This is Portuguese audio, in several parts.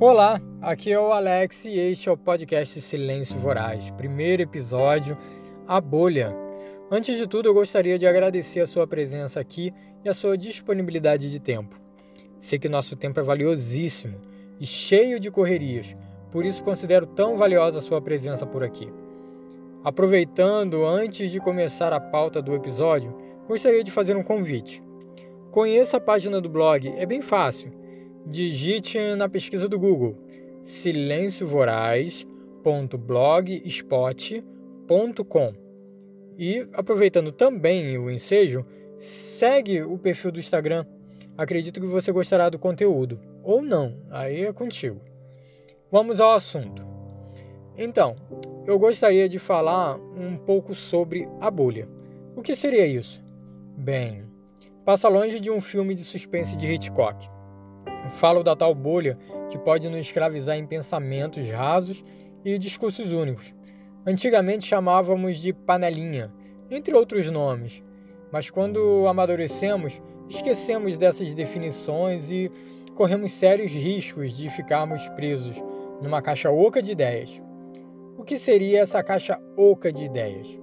Olá, aqui é o Alex e este é o podcast Silêncio Voraz, primeiro episódio, A Bolha. Antes de tudo, eu gostaria de agradecer a sua presença aqui e a sua disponibilidade de tempo. Sei que nosso tempo é valiosíssimo e cheio de correrias, por isso considero tão valiosa a sua presença por aqui. Aproveitando, antes de começar a pauta do episódio, gostaria de fazer um convite. Conheça a página do blog, é bem fácil digite na pesquisa do Google silenciovoraz.blogspot.com e aproveitando também o ensejo, segue o perfil do Instagram. Acredito que você gostará do conteúdo ou não, aí é contigo. Vamos ao assunto. Então, eu gostaria de falar um pouco sobre a bolha. O que seria isso? Bem, passa longe de um filme de suspense de Hitchcock. Falo da tal bolha que pode nos escravizar em pensamentos rasos e discursos únicos. Antigamente chamávamos de panelinha, entre outros nomes, mas quando amadurecemos, esquecemos dessas definições e corremos sérios riscos de ficarmos presos numa caixa oca de ideias. O que seria essa caixa oca de ideias?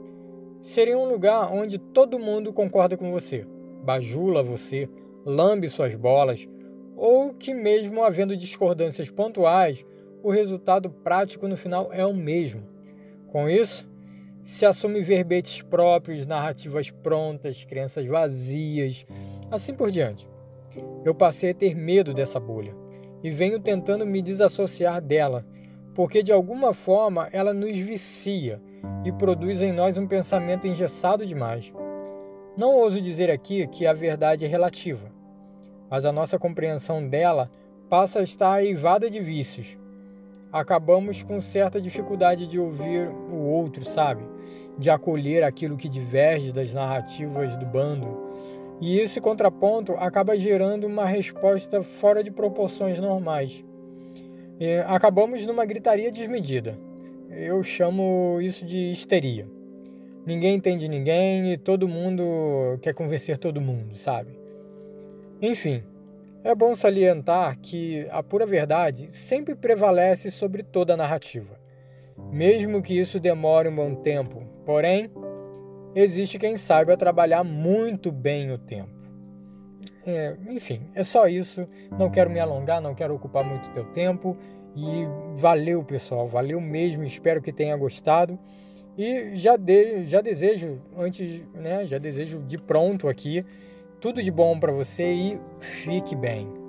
Seria um lugar onde todo mundo concorda com você, bajula você, lambe suas bolas, ou que, mesmo havendo discordâncias pontuais, o resultado prático no final é o mesmo. Com isso, se assume verbetes próprios, narrativas prontas, crenças vazias, assim por diante. Eu passei a ter medo dessa bolha e venho tentando me desassociar dela, porque de alguma forma ela nos vicia e produz em nós um pensamento engessado demais. Não ouso dizer aqui que a verdade é relativa mas a nossa compreensão dela passa a estar eivada de vícios. Acabamos com certa dificuldade de ouvir o outro, sabe? De acolher aquilo que diverge das narrativas do bando. E esse contraponto acaba gerando uma resposta fora de proporções normais. E acabamos numa gritaria desmedida. Eu chamo isso de histeria. Ninguém entende ninguém e todo mundo quer convencer todo mundo, sabe? Enfim, é bom salientar que a pura verdade sempre prevalece sobre toda a narrativa, mesmo que isso demore um bom tempo. Porém, existe quem saiba trabalhar muito bem o tempo. É, enfim, é só isso. Não quero me alongar, não quero ocupar muito teu tempo. E valeu, pessoal, valeu mesmo. Espero que tenha gostado. E já, de, já desejo, antes, né, já desejo de pronto aqui tudo de bom para você e fique bem.